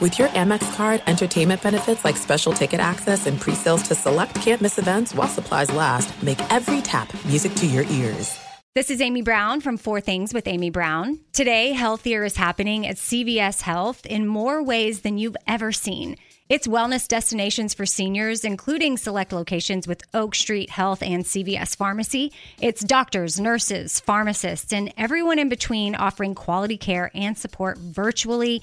With your Amex card, entertainment benefits like special ticket access and pre-sales to select campus events while supplies last, make every tap music to your ears. This is Amy Brown from Four Things with Amy Brown. Today, healthier is happening at CVS Health in more ways than you've ever seen. It's wellness destinations for seniors, including select locations with Oak Street Health and CVS Pharmacy. It's doctors, nurses, pharmacists, and everyone in between offering quality care and support virtually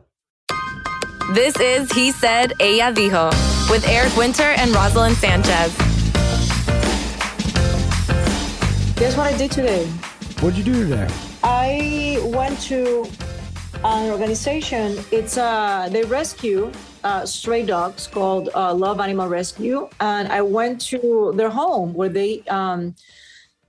This is He Said, Ella Dijo with Eric Winter and Roselyn Sanchez. Guess what I did today? What'd you do today? I went to an organization. It's uh they rescue uh, stray dogs called uh, Love Animal Rescue, and I went to their home where they um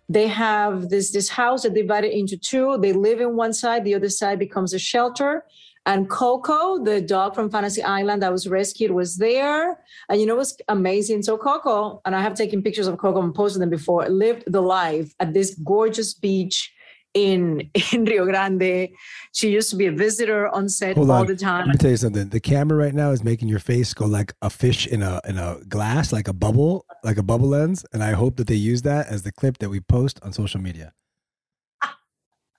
they have this this house that divided into two. They live in one side, the other side becomes a shelter. And Coco, the dog from Fantasy Island that was rescued, was there. And you know what's amazing? So Coco, and I have taken pictures of Coco and posted them before, lived the life at this gorgeous beach in in Rio Grande. She used to be a visitor on set Hold all on. the time. Let me tell you something. The camera right now is making your face go like a fish in a in a glass, like a bubble, like a bubble lens. And I hope that they use that as the clip that we post on social media.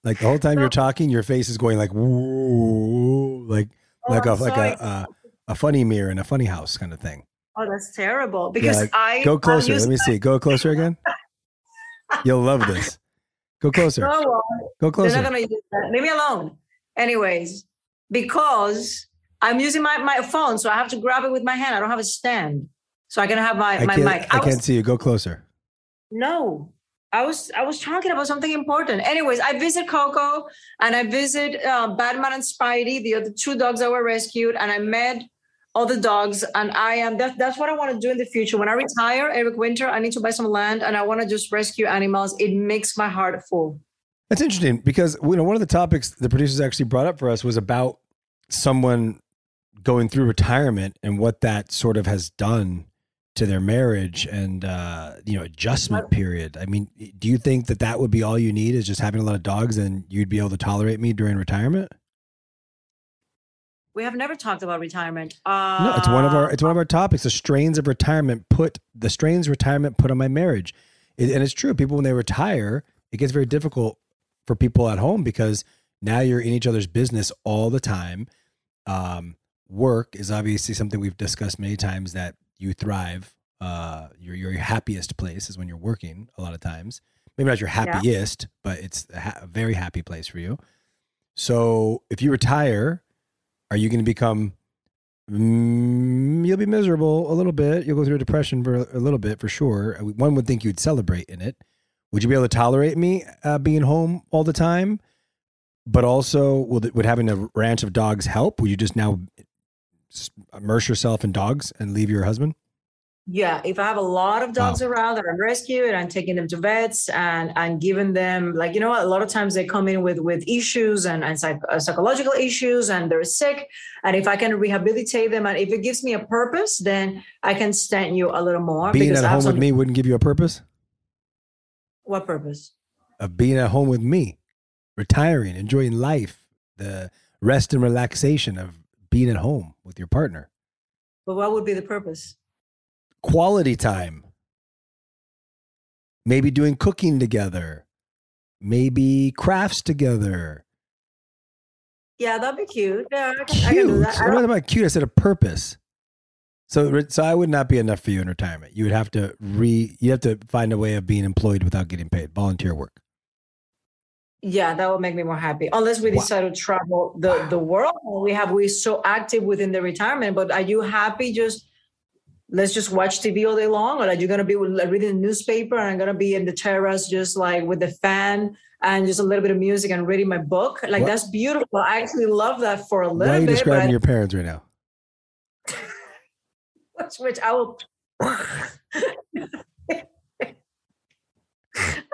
Like the whole time you're talking, your face is going like woo, like Oh, like a I'm like sorry. a, a a funny mirror in a funny house kind of thing. Oh, that's terrible. Yeah, Because like, I go closer. Let me see. Go closer again. You'll love this. Go closer. Oh, well, Go They're closer. not gonna use that. Leave me alone. Anyways, because I'm using my, my phone, so I have to grab it with my hand. I don't have a stand. So I can have my, I my mic. I was- can't see you. Go closer. No. I was I was talking about something important. Anyways, I visit Coco and I visit uh, Batman and Spidey, the other two dogs that were rescued, and I met all the dogs. And I am that, that's what I want to do in the future. When I retire, Eric Winter, I need to buy some land and I want to just rescue animals. It makes my heart full. That's interesting because you know one of the topics the producers actually brought up for us was about someone going through retirement and what that sort of has done to their marriage and uh, you know adjustment period. I mean, do you think that that would be all you need is just having a lot of dogs and you'd be able to tolerate me during retirement? We have never talked about retirement. Uh, No, it's one of our it's one of our topics. The strains of retirement put the strains retirement put on my marriage, it, and it's true. People when they retire, it gets very difficult for people at home because now you're in each other's business all the time. Um, work is obviously something we've discussed many times that you thrive. Uh, your your happiest place is when you're working. A lot of times, maybe not your happiest, but it's a, ha- a very happy place for you. So if you retire, are you going to become Mm, you'll be miserable a little bit. You'll go through a depression for a little bit for sure. One would think you'd celebrate in it. Would you be able to tolerate me uh, being home all the time? But also, would, would having a ranch of dogs help? Would you just now immerse yourself in dogs and leave your husband? Yeah, if I have a lot of dogs around that I'm rescued, I'm taking them to vets and and giving them like you know a lot of times they come in with with issues and and psych, uh, psychological issues and they're sick, and if I can rehabilitate them and if it gives me a purpose, then I can stand you a little more. Being because at I home with me wouldn't give you a purpose What purpose? of being at home with me, retiring, enjoying life, the rest and relaxation of being at home with your partner. But what would be the purpose? Quality time. Maybe doing cooking together. Maybe crafts together. Yeah, that'd be cute. Yeah, I can, I can do Cute. that. I don't- about cute. I said a purpose. So, so I would not be enough for you in retirement. You would have to re. You have to find a way of being employed without getting paid. Volunteer work. Yeah, that would make me more happy. Unless we Wow. decide to travel the the world, we have we're so active within the retirement. But are you happy? Just let's just watch TV all day long, or are you're gonna be reading the newspaper and I'm gonna be in the terrace just like with the fan and just a little bit of music and reading my book? Like What? that's beautiful. I actually love that for a little. Why are you bit, describing your parents right now? which, which I will.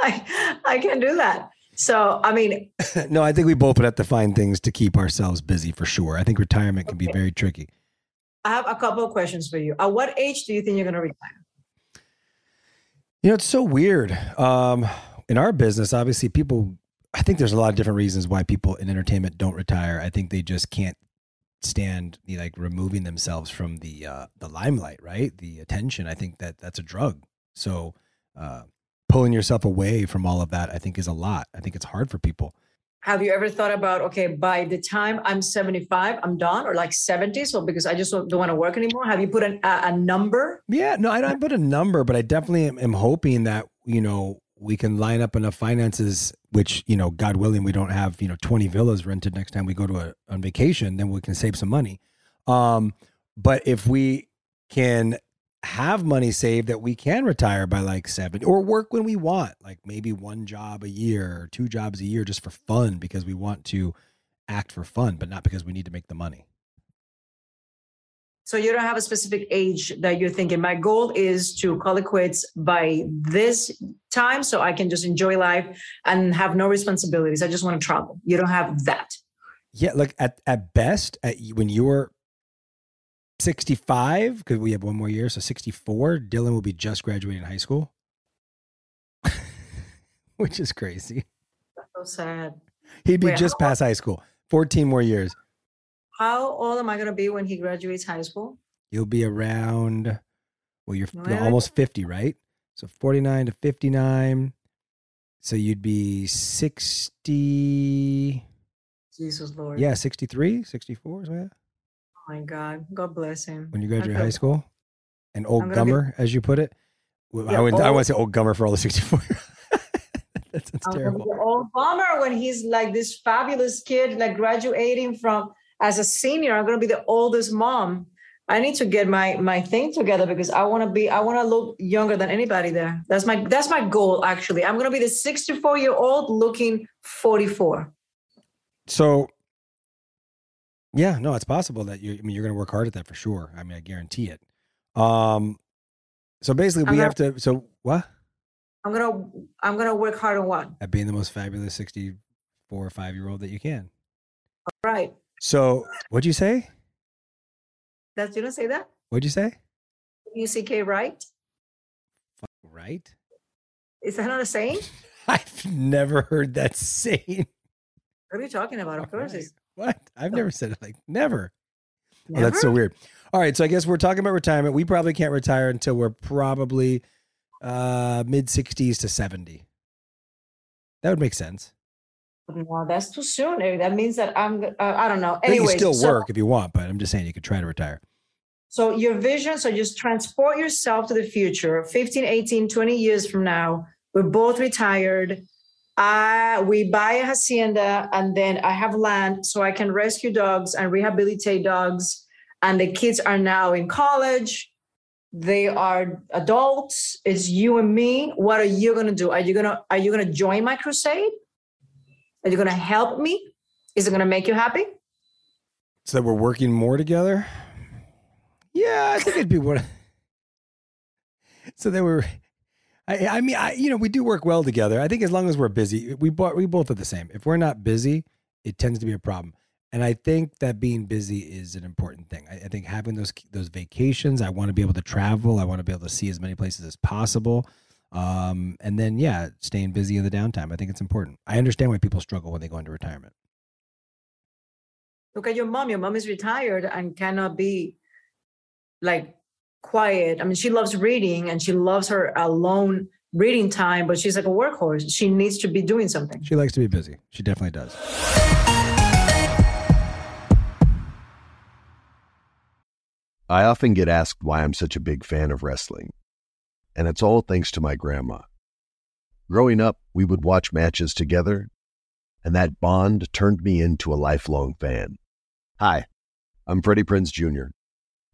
I I can do that. So I mean, no, I think we both would have to find things to keep ourselves busy for sure. I think retirement can be very tricky. I have a couple of questions for you. At what age do you think you're going to retire? You know, it's so weird. Um, in our business, obviously, people. I think there's a lot of different reasons why people in entertainment don't retire. I think they just can't stand the like removing themselves from the uh, the limelight, right? The attention. I think that that's a drug. So uh, pulling yourself away from all of that, I think, is a lot. I think it's hard for people. Have you ever thought about, okay, by the time I'm 75, I'm done, or like 70? So because I just don't, don't want to work anymore. Have you put an, a, a number? Yeah, no, I don't put a number, but I definitely am, am hoping that you know we can line up enough finances, which you know, God willing, we don't have you know twenty villas rented next time we go to a on vacation, then we can save some money. Um, but if we can have money saved that we can retire by like seven or work when we want, like maybe one job a year or two jobs a year just for fun because we want to act for fun, but not because we need to make the money. So you don't have a specific age that you're thinking. My goal is to call it quits by this time so I can just enjoy life and have no responsibilities. I just want to travel. You don't have that. Yeah, like at at best, at when you're 65, because we have one more year, so 64, Dylan will be just graduating high school, which is crazy. So sad. He'd be Wait, just past high school. 14 more years. How old am I going to be when he graduates high school? You'll be around, well, you're No, almost 50, right? So 49 to 59. So you'd be 60, Jesus Lord. yeah, 63, 64, something like that, my God. God bless him. when you graduate high school. An old gummer, as you put it. Well, I wouldn't. I old- want to say old gummer for all the 64. that sounds I'm terrible. old bummer when he's like this fabulous kid, like graduating from as a senior. I'm gonna be the oldest mom. I need to get my my thing together because I want to be. I want to look younger than anybody there. That's my that's my goal. Actually, I'm gonna be the 64 year old looking 44. So, yeah, no, it's possible that you. I mean, you're going to work hard at that for sure. I mean, I guarantee it. Um, so basically, I'm we not- have to. So what? I'm gonna I'm gonna work hard on what? At being the most fabulous 64 or five year old that you can. All right. So, what'd you say? That's you don't say that. What'd you say? UCK right? Right. Is that not a saying? I've never heard that saying. What are you talking about? Of course, Right. What? I've never said it like never. Oh, that's so weird. All right, so I guess we're talking about retirement. We probably can't retire until we're probably uh mid 60s to 70. That would make sense. No, that's too soon. That means that I'm. Uh, I don't know. Anyway, you still so- work if you want, but I'm just saying you could try to retire. So your vision, so just transport yourself to the future, 15, 18, 20 years from now. We're both retired. I we buy a hacienda and then I have land so I can rescue dogs and rehabilitate dogs. And the kids are now in college. They are adults. It's you and me. What are you gonna do? Are you gonna are you gonna join my crusade? Are you gonna help me? Is it gonna make you happy? So that we're working more together? Yeah, I think it'd be what So that we're I, I mean, I, you know, we do work well together. I think as long as we're busy, we bo- we both are the same. If we're not busy, it tends to be a problem. And I think that being busy is an important thing. I, I think having those those vacations, I want to be able to travel. I want to be able to see as many places as possible. Um, and then yeah, staying busy in the downtime. I think it's important. I understand why people struggle when they go into retirement. look at your mom. Your mom is retired and cannot be like quiet. I mean, she loves reading and she loves her alone reading time, but she's like a workhorse. She needs to be doing something. She likes to be busy. She definitely does. I often get asked why I'm such a big fan of wrestling, and it's all thanks to my grandma. Growing up, we would watch matches together, and that bond turned me into a lifelong fan. Hi, I'm Freddie Prinze Jr.,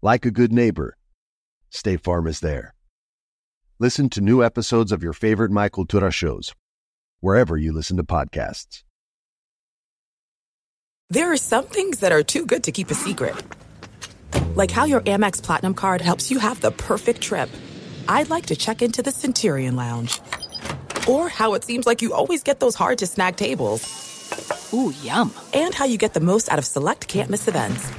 Like a good neighbor, State Farm is there. Listen to new episodes of your favorite My Cultura shows, wherever you listen to podcasts. There are some things that are too good to keep a secret. Like how your Amex Platinum card helps you have the perfect trip. I'd like to check into the Centurion Lounge. Or how it seems like you always get those hard to snag tables. Ooh, yum. And how you get the most out of select can't miss events.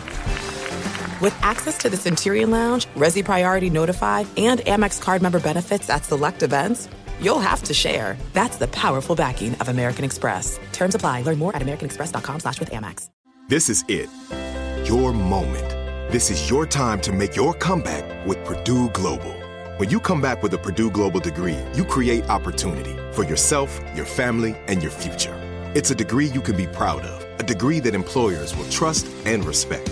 With access to the Centurion Lounge, Resy Priority Notify, and Amex card member benefits at select events, you'll have to share. That's the powerful backing of American Express. Terms apply. Learn more at americanexpress.com slash with Amex. This is it. Your moment. This is your time to make your comeback with Purdue Global. When you come back with a Purdue Global degree, you create opportunity for yourself, your family, and your future. It's a degree you can be proud of, a degree that employers will trust and respect.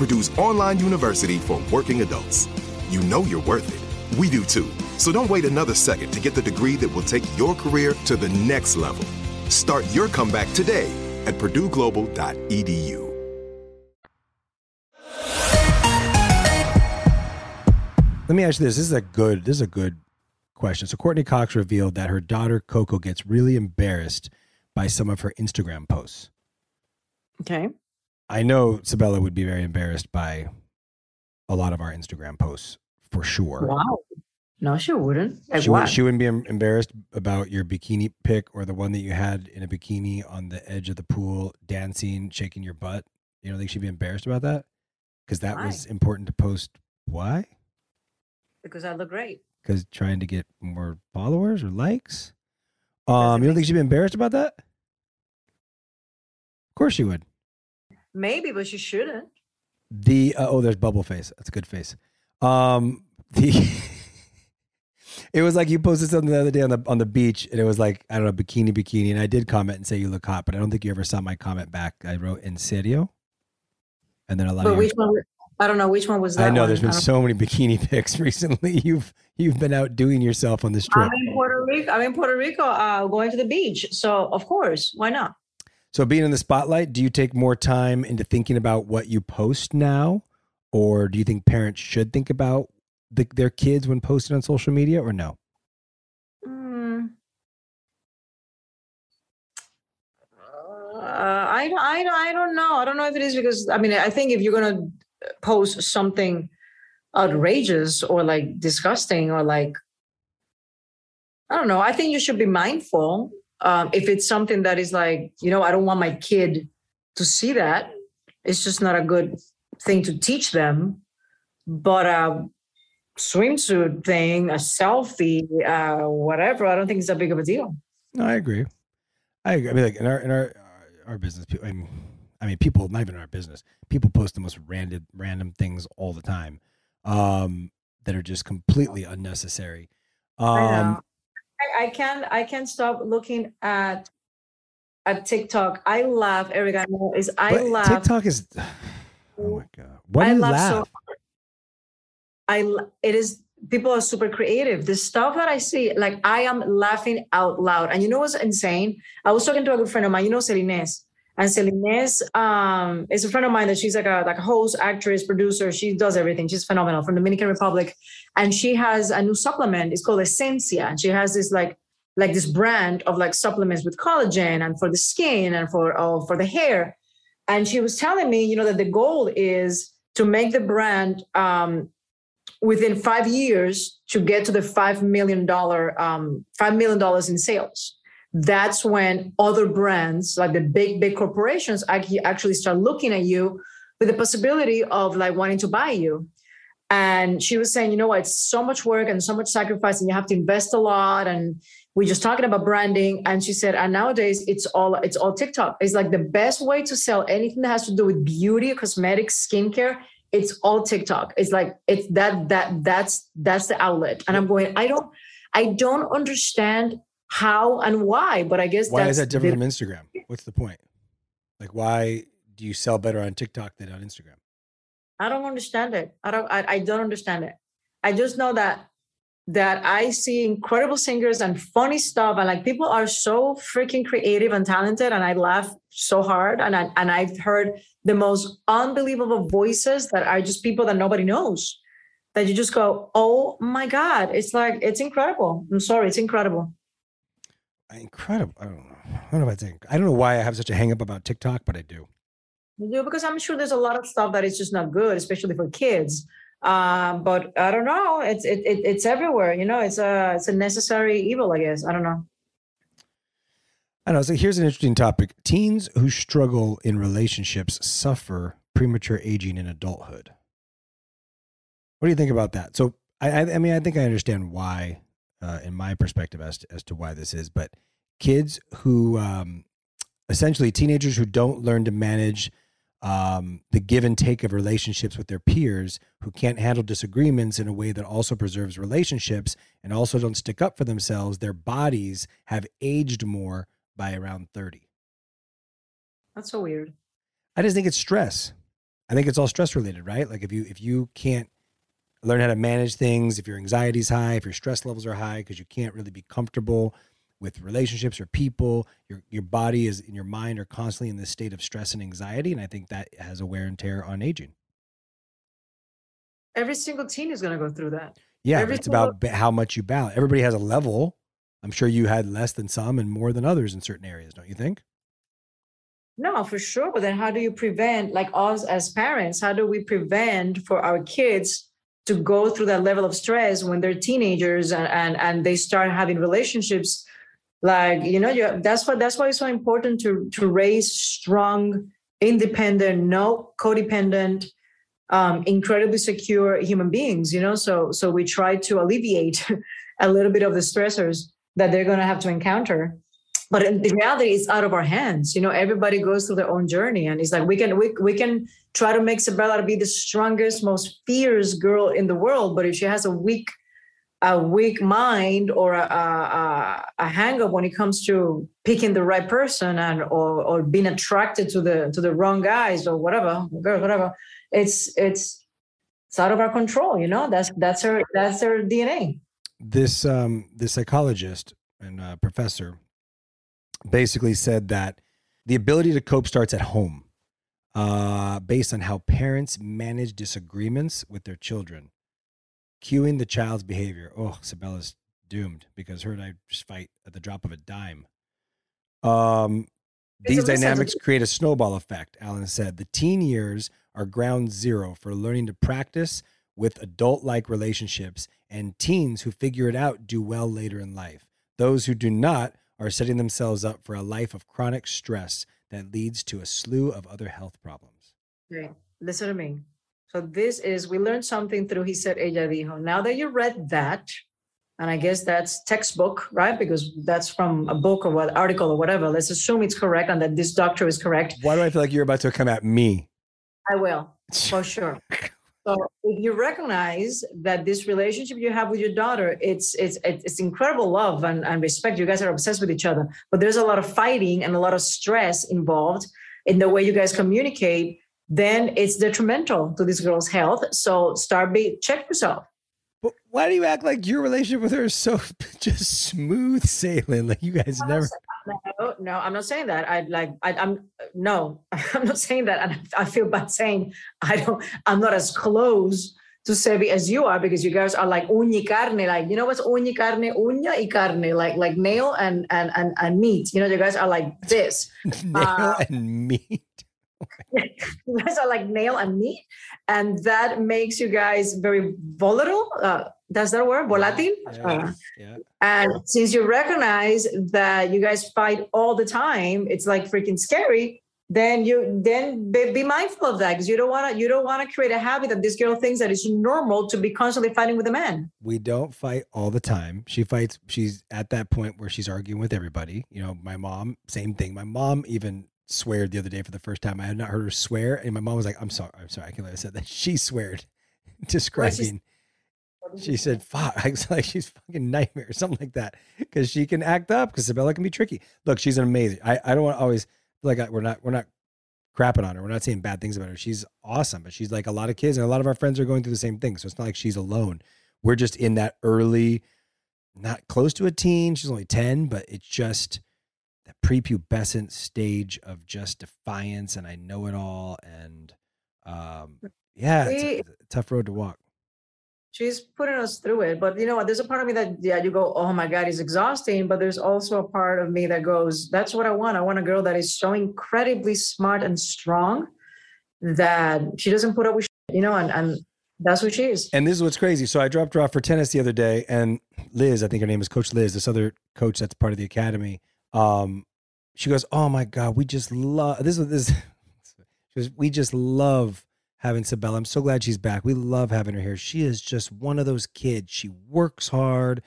Purdue's online university for working adults. You know you're worth it. We do too. So don't wait another second to get the degree that will take your career to the next level. Start your comeback today at purdueglobal.edu. Let me ask you this. This is a good this is a good question. So Courteney Cox revealed that her daughter Coco gets really embarrassed by some of her Instagram posts. Okay. I know Sebella would be very embarrassed by a lot of our Instagram posts for sure. Wow. No, she wouldn't. Like she, would, she wouldn't be embarrassed about your bikini pic or the one that you had in a bikini on the edge of the pool dancing, shaking your butt. You don't think she'd be embarrassed about that? Because that was important to post. Why? because I look great. Because trying to get more followers or likes. Um, you don't think she'd be embarrassed about that? Of course she would. Maybe, but she shouldn't. The uh, oh, there's bubble face. That's a good face. Um, the it was like you posted something the other day on the on the beach, and it was like I don't know bikini bikini, and I did comment and say you look hot, but I don't think you ever saw my comment back. I wrote in serio, and then a lot But of which one? I don't know which one was that. I know one. there's been so many bikini pics recently. You've you've been out doing yourself on this trip. I'm in Puerto Rico. I'm in Puerto Rico, uh, going to the beach. So of course, why not? So being in the spotlight, do you take more time into thinking about what you post now, or do you think parents should think about the, their kids when posting on social media, or no? Uh, I, I, I don't know. I don't know if it is because I mean I think if you're gonna post something outrageous or like disgusting or like I don't know. I think you should be mindful um, if it's something that is like you know I don't want my kid to see that. It's just not a good thing to teach them. But a swimsuit thing, a selfie, uh, whatever, I don't think it's that big of a deal. No, I agree. I agree. I mean, like in our in our our business, people. I mean, I mean, people not even in our business. People post the most random random things all the time, um, that are just completely unnecessary. Um. I, I can't I can't stop looking at at TikTok. I laugh. I know is I but laugh. TikTok is. Oh my god! Why I do you laugh, laugh? so hard. I it is people are super creative. The stuff that I see, like I am laughing out loud. And you know what's insane? I was talking to a good friend of mine, you know, Celines, And Celines um, is a friend of mine that she's like a like a host, actress, producer. She does everything. She's phenomenal from Dominican Republic, and she has a new supplement. It's called Essencia. And she has this like like this brand of like supplements with collagen and for the skin and for oh, for the hair. And she was telling me, you know, that the goal is to make the brand um, within five years to get to the five million dollar um, five million dollars in sales that's when other brands like the big big corporations actually start looking at you with the possibility of like wanting to buy you. And she was saying you know what? It's so much work and so much sacrifice and you have to invest a lot. And we're just talking about branding and she said and nowadays it's all it's all tiktok. It's like the best way to sell anything that has to do with beauty cosmetics skincare it's all tiktok. It's like it's that that that's that's the outlet. And i'm going i don't i don't understand how and why. But I guess why is that different the, from Instagram? What's the point? Like, why do you sell better on TikTok than on Instagram? I don't understand it. I don't. I, I don't understand it. I just know that that I see incredible singers and funny stuff, and like people are so freaking creative and talented, and I laugh so hard, and I, and I've heard the most unbelievable voices that are just people that nobody knows. That you just go, oh my god, it's like it's incredible. I'm sorry, it's incredible incredible. I don't know. I don't know if I think. I don't know why I have such a hangup about TikTok, but I do. You do because I'm sure there's a lot of stuff that is just not good, especially for kids. Um, but I don't know. It's it, it it's everywhere. You know, it's a it's a necessary evil. I guess. I don't know. I know. So here's an interesting topic: teens who struggle in relationships suffer premature aging in adulthood. What do you think about that? So I, I mean, I think I understand why uh, in my perspective as to, as to why this is. But kids who, um, essentially, teenagers who don't learn to manage um, the give and take of relationships with their peers, who can't handle disagreements in a way that also preserves relationships and also don't stick up for themselves, their bodies have aged more by around 30. That's so weird. I just think it's stress. I think it's all stress related, right? Like if you if you can't learn how to manage things if your anxiety is high, if your stress levels are high, because you can't really be comfortable with relationships or people. Your your body is and your mind are constantly in this state of stress and anxiety, and I think that has a wear and tear on aging. Every single teen is going to go through that. Yeah, Every it's single- about how much you balance. Everybody has a level. I'm sure you had less than some and more than others in certain areas, don't you think? No, for sure. But then how do you prevent, like us as parents, how do we prevent for our kids to go through that level of stress when they're teenagers and and, and they start having relationships like you know you, that's what that's why it's so important to to raise strong independent no codependent um, incredibly secure human beings you know? So so we try to alleviate a little bit of the stressors that they're going to have to encounter but in the reality it's out of our hands. You know everybody goes through their own journey and it's like we can we, we can try to make Sebella be the strongest most fierce girl in the world but if she has a weak a weak mind or a, a, a hang up when it comes to picking the right person and or, or being attracted to the to the wrong guys or whatever girl whatever it's it's it's out of our control you know? That's that's her that's her dna this um this psychologist and uh, professor basically said that the ability to cope starts at home, uh, based on how parents manage disagreements with their children. Cueing the child's behavior. Oh, Sebella's doomed because her and I just fight at the drop of a dime. Um, these dynamics create a snowball effect, Allen said. The teen years are ground zero for learning to practice with adult like relationships, and teens who figure it out do well later in life. Those who do not are setting themselves up for a life of chronic stress that leads to a slew of other health problems. Okay, listen to me. So this is we learned something through he said ella dijo. Now that you read that, and I guess that's textbook, right? Because that's from a book or what article or whatever. Let's assume it's correct and that this doctor is correct. Why do I feel like you're about to come at me? I will, for sure. So if you recognize that this relationship you have with your daughter, it's it's it's incredible love and, and respect. You guys are obsessed with each other, but there's a lot of fighting and a lot of stress involved in the way you guys communicate. Then it's detrimental to this girl's health. So start be check yourself. But why do you act like your relationship with her is so just smooth sailing? Like you guys never. No, no, I'm not saying that. I like, I, I'm no, I'm not saying that. And I feel bad saying I don't. I'm not as close to Sevi as you are because you guys are like uña carne. Like you know what's uña carne, uña y carne, like like nail and and and, and meat. You know, you guys are like this. nail uh, and meat. you guys are like nail and meat, and that makes you guys very volatile. Uh, does that word volatile? Yeah, uh, yeah. And since you recognize that you guys fight all the time, it's like freaking scary. Then you then be, be mindful of that because you don't want to you don't want to create a habit that this girl thinks that it's normal to be constantly fighting with a man. We don't fight all the time. She fights. She's at that point where she's arguing with everybody. You know, my mom, same thing. My mom even swear the other day for the first time. I had not heard her swear, and my mom was like, "I'm sorry, I'm sorry." I can't let I said that. She sweared, describing. She said, "Fuck!" I was like, "She's fucking nightmare," or something like that, because she can act up. Because Sebella can be tricky. Look, she's an amazing. I, I don't want to always like I, we're not we're not crapping on her. We're not saying bad things about her. She's awesome, but she's like a lot of kids, and a lot of our friends are going through the same thing. So it's not like she's alone. We're just in that early, not close to a teen. She's only ten, but it's just that prepubescent stage of just defiance and I know it all. And um, yeah, it's a, it's a tough road to walk. She's putting us through it. But you know what? There's a part of me that, yeah, you go, oh my God, it's exhausting. But there's also a part of me that goes, that's what I want. I want a girl that is so incredibly smart and strong that she doesn't put up with, you know, and, and that's what she is. And this is what's crazy. So I dropped her off for tennis the other day, and Liz, I think her name is Coach Liz, this other coach that's part of the academy, um, she goes, "Oh my god, we just love this." Is, This she goes, "We just love having Sebella. I'm so glad she's back. We love having her here. She is just one of those kids. She works hard.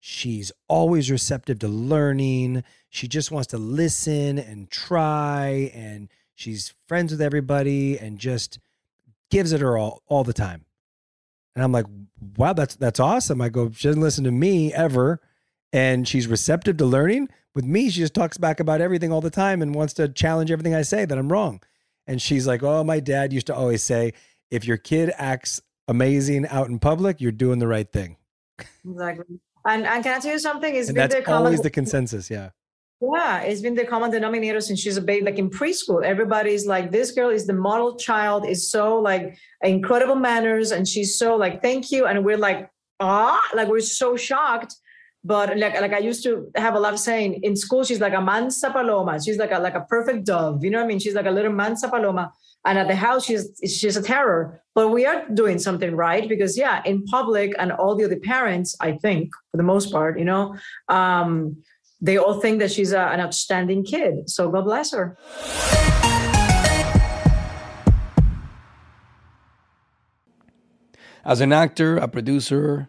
She's always receptive to learning. She just wants to listen and try, and she's friends with everybody, and just gives it her all all the time." And I'm like, "Wow, that's that's awesome." I go, "She doesn't listen to me ever." and she's receptive to learning. With me, she just talks back about everything all the time and wants to challenge everything I say that I'm wrong. And she's like, "Oh, my dad used to always say, if your kid acts amazing out in public, you're doing the right thing." Exactly. And, and can I tell you something? It's and been that's the common, always the consensus. Yeah. Yeah, it's been the common denominator since she's a baby. Like in preschool, everybody's like, "This girl is the model child. Is so like incredible manners, and she's so like, thank you." And we're like, ah, like we're so shocked but like like I used to have a of saying in school, she's like a mansa paloma. She's like a like a perfect dove. You know what I mean? She's like a little mansa paloma. And at the house, she's she's a terror. But we are doing something right because yeah, in public and all the other parents, I think for the most part, you know, um, they all think that she's a, an outstanding kid. So God bless her. As an actor, a producer,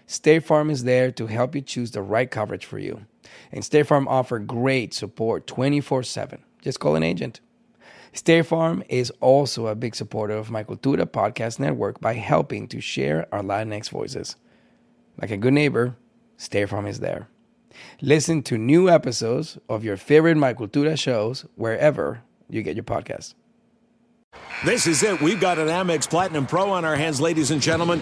State Farm is there to help you choose the right coverage for you. And State Farm offer great support 24/7. Just call an agent. State Farm is also a big supporter of my Cultura podcast network by helping to share our Latinx voices. Like a good neighbor, State Farm is there. Listen to new episodes of your favorite My Cultura shows wherever you get your podcasts. This is it. We've got an Amex Platinum Pro on our hands, ladies and gentlemen.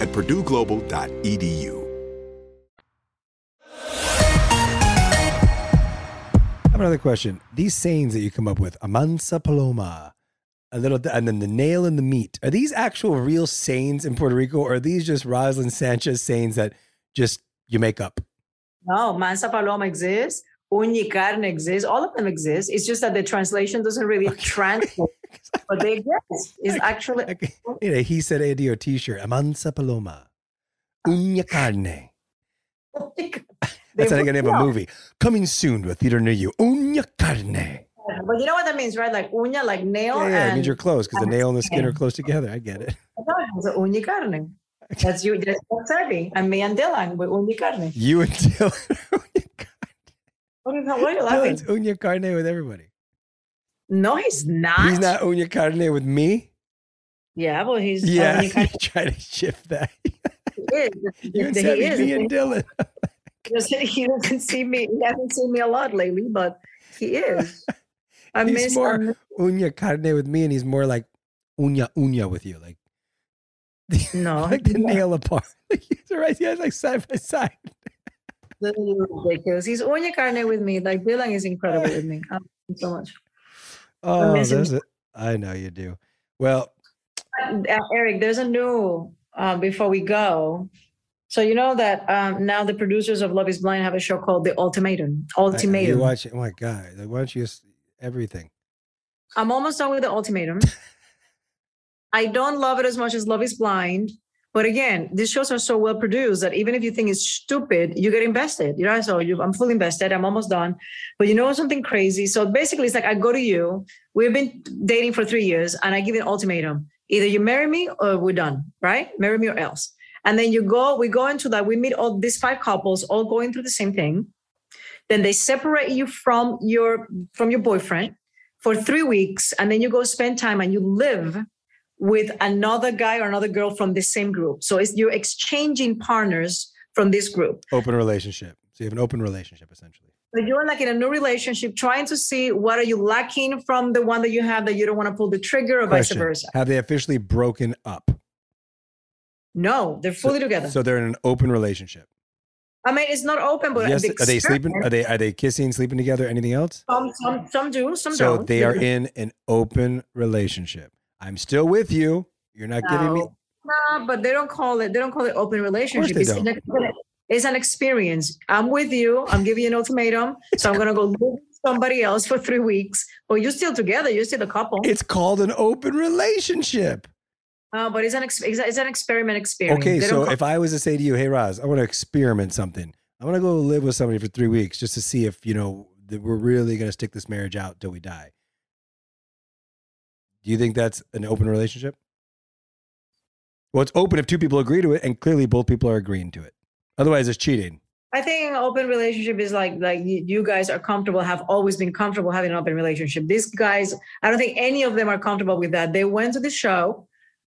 at purdueglobal.edu. I have another question. These sayings that you come up with, amansa paloma, a little, and then the nail in the meat. Are these actual real sayings in Puerto Rico, or are these just Roselyn Sanchez sayings that just you make up? No, mansa paloma exists. Uña carne exists. All of them exist. It's just that the translation doesn't really translate, but they exist. It's actually. You know, he said Adio t-shirt, amansa paloma, uña carne. Oh that's like the name of a movie. Coming soon to a theater near you. Uña carne. But you know what that means, right? Like uña, like nail. Yeah, yeah, it and, means you're close because the nail and the skin are close together. I get it. No, it's a uña carne. That's you. That's Sergi and me and Dylan with uña carne. You and Dylan. What is are you laughing? Dylan's uña carne with everybody. No, he's not. He's not uña carne with me. Yeah, well, he's uh, Yeah, uña carne. try to shift that. He is. You and he is. me and Dylan. He doesn't, he doesn't see me. He hasn't seen me a lot lately, but he is. I he's miss. more miss- uña carne with me, and he's more like uña uña with you, like no, like the nail apart. He's right, yeah, like side by side. Ridiculous. He's uña carne with me. Like Dylan is incredible with me. I love him so much. Oh, there's it. I know you do. Well, Uh, Eric, there's a new. Uh, before we go, so you know that um, now the producers of Love Is Blind have a show called The Ultimatum. I- Ultimatum. you watch. Oh my god! Like, why don't you just everything? I'm almost done with the ultimatum. I don't love it as much as Love is Blind. But again, these shows are so well produced that even if you think it's stupid, you get invested. You know, so you, I'm fully invested. I'm almost done. But you know something crazy? So basically, it's like I go to you. We've been dating for three years, and I give an ultimatum: either you marry me or we're done. Right? Marry me or else. And then you go. We go into that. We meet all these five couples, all going through the same thing. Then they separate you from your from your boyfriend for three weeks, and then you go spend time and you live with another guy or another girl from the same group. So it's you're exchanging partners from this group. Open relationship. So you have an open relationship essentially. But you're like in a new relationship, trying to see what are you lacking from the one that you have that you don't want to pull the trigger, or Question: vice versa. Have they officially broken up? No, they're fully together. So they're in an open relationship. I mean, it's not open, but yes. the Are they sleeping? Are they are they kissing, sleeping together? Anything else? Some, some, some do, some so don't. So they are in an open relationship. I'm still with you. You're not giving me. No, no, but they don't call it. They don't call it open relationship. It's an, it's an experience. I'm with you. I'm giving you an ultimatum. So I'm gonna go live with somebody else for three weeks. But you're still together. You're still a couple. It's called an open relationship. Uh, but it's an ex- it's an experiment experience. Okay, They so if I was to say to you, "Hey, Roz, I want to experiment something. I want to go live with somebody for three weeks just to see if you know that we're really going to stick this marriage out till we die." Do you think that's an open relationship? Well, it's open if two people agree to it, and clearly both people are agreeing to it. Otherwise, it's cheating. I think an open relationship is like like you, guys are comfortable, have always been comfortable having an open relationship. These guys, I don't think any of them are comfortable with that. They went to the show.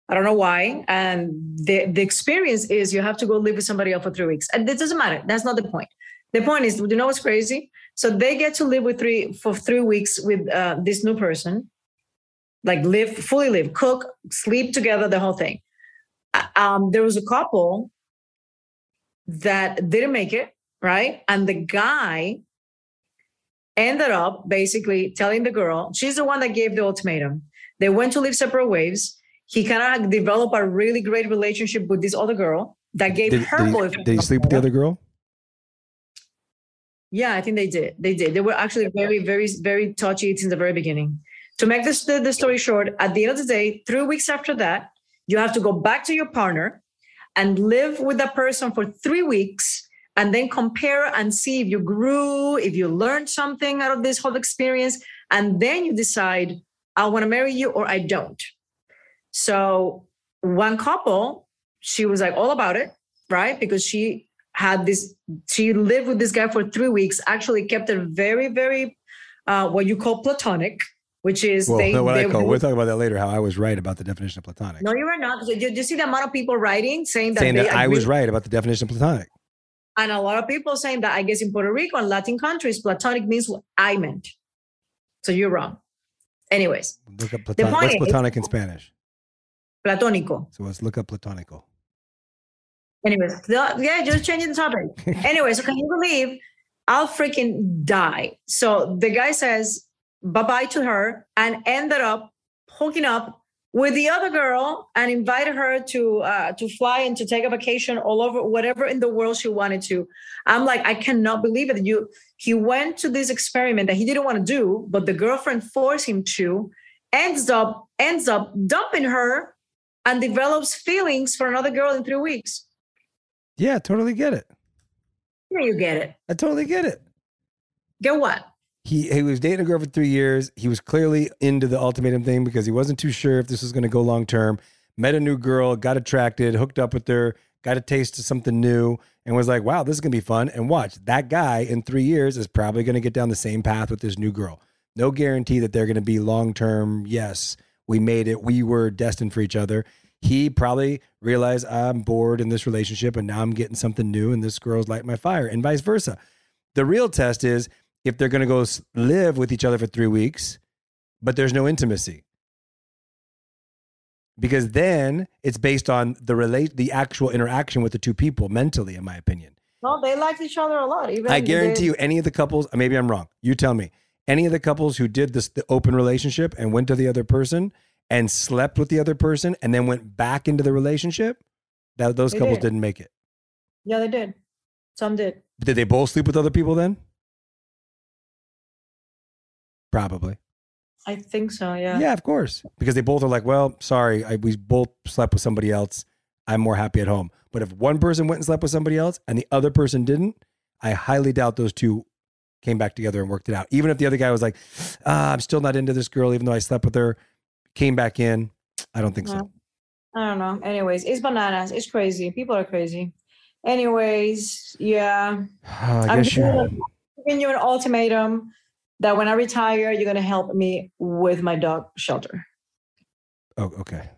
I don't know why. And the, the experience is you have to go live with somebody else for three weeks. And it doesn't matter. That's not the point. The point is, you know what's crazy? So they get to live with three for three weeks with uh, this new person, like live fully live, cook, sleep together, the whole thing. Uh, Um, there was a couple that didn't make it, right? And the guy ended up basically telling the girl, she's the one that gave the ultimatum. They went to live separate ways. He kind of developed a really great relationship with this other girl that gave Did, her did boyfriend. did he sleep with the other girl? Yeah, I think they did. They did. They were actually very, very, very touchy since the very beginning. To make this the, the story short, at the end of the day, three weeks after that, you have to go back to your partner and live with that person for three weeks and then compare and see if you grew, if you learned something out of this whole experience, and then you decide, I want to marry you or I don't. So one couple, she was like all about it, right? Because she had this, she lived with this guy for three weeks, actually kept it very, very uh, what you call platonic, which is well, they, what they I call, we'll talk about that later. How I was right about the definition of platonic, no, you were not. So you, you see the amount of people writing saying that saying that I was right about the definition of platonic. and a lot of people saying that I guess in Puerto Rico and Latin countries, platonic means what I meant. So you're wrong. Anyways, Look up platonic. What's is- platonic in Spanish? platónico. So let's look up platonico. Anyways, the- yeah, just changing the topic. Anyways, so can you believe I'll freaking die? So the guy says bye bye to her and ended up hooking up with the other girl and invited her to uh, to fly and to take a vacation all over whatever in the world she wanted to. I'm like, I cannot believe it. You he went to this experiment that he didn't want to do, but the girlfriend forced him to. Ends up ends up dumping her and develops feelings for another girl in three weeks. Yeah, totally get it. Yeah, you get it. I totally get it. Get what? He he was dating a girl for three years. He was clearly into the ultimatum thing because he wasn't too sure if this was going to go long term. Met a new girl, got attracted, hooked up with her, got a taste of something new, and was like, "Wow, this is going to be fun." And watch that guy in three years is probably going to get down the same path with this new girl. No guarantee that they're going to be long term. Yes, we made it. We were destined for each other. He probably realized I'm bored in this relationship and now I'm getting something new and this girl's lighting my fire and vice versa. The real test is if they're going to go live with each other for three weeks, but there's no intimacy. Because then it's based on the relate the actual interaction with the two people mentally, in my opinion. No, they liked each other a lot. Even I guarantee they- you, any of the couples, uh, maybe I'm wrong. You tell me. Any of the couples who did this the open relationship and went to the other person and slept with the other person and then went back into the relationship, that those They couples did. didn't make it. Yeah, they did. Some did. Did they both sleep with other people then? Probably. I think so. Yeah. Yeah, of course. Because they both are like, well, sorry, I, we both slept with somebody else. I'm more happy at home. But if one person went and slept with somebody else and the other person didn't, I highly doubt those two came back together and worked it out. Even if the other guy was like, ah, I'm still not into this girl, even though I slept with her, came back in. I don't think so. I don't know. Anyways, it's bananas. It's crazy. People are crazy. Anyways, yeah. I I'm guess you. giving you an ultimatum that when I retire, you're gonna help me with my dog shelter. Oh, okay.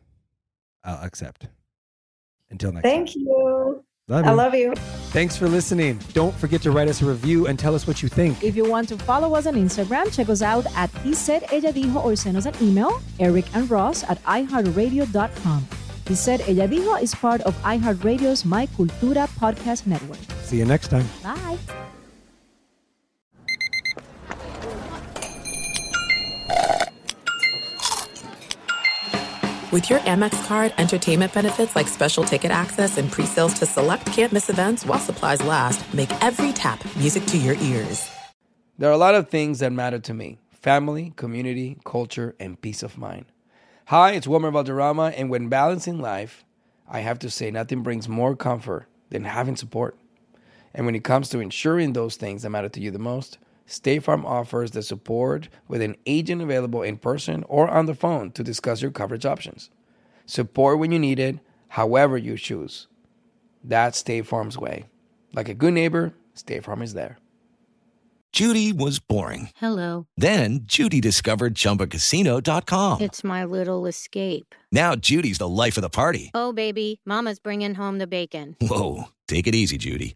I'll accept. Until next Thank you. Love I love you. Thanks for listening. Don't forget to write us a review and tell us what you think. If you want to follow us on Instagram, check us out at He Said Ella Dijo or send us an email, Eric and Ross at iHeartRadio.com. He Said Ella Dijo is part of iHeartRadio's My Cultura podcast network. See you next time. Bye. With your Amex card, entertainment benefits like special ticket access and pre-sales to select campus events while supplies last, make every tap music to your ears. There are a lot of things that matter to me family, community, culture, and peace of mind. Hi, it's Wilmer Valderrama, and when balancing life, I have to say nothing brings more comfort than having support. And when it comes to ensuring those things that matter to you the most, State Farm offers the support with an agent available in person or on the phone to discuss your coverage options. Support when you need it, however you choose. That's State Farm's way. Like a good neighbor, State Farm is there. Judy was boring. Hello. Then Judy discovered ChumbaCasino.com. It's my little escape. Now Judy's the life of the party. Oh, baby, Mama's bringing home the bacon. Whoa, take it easy, Judy.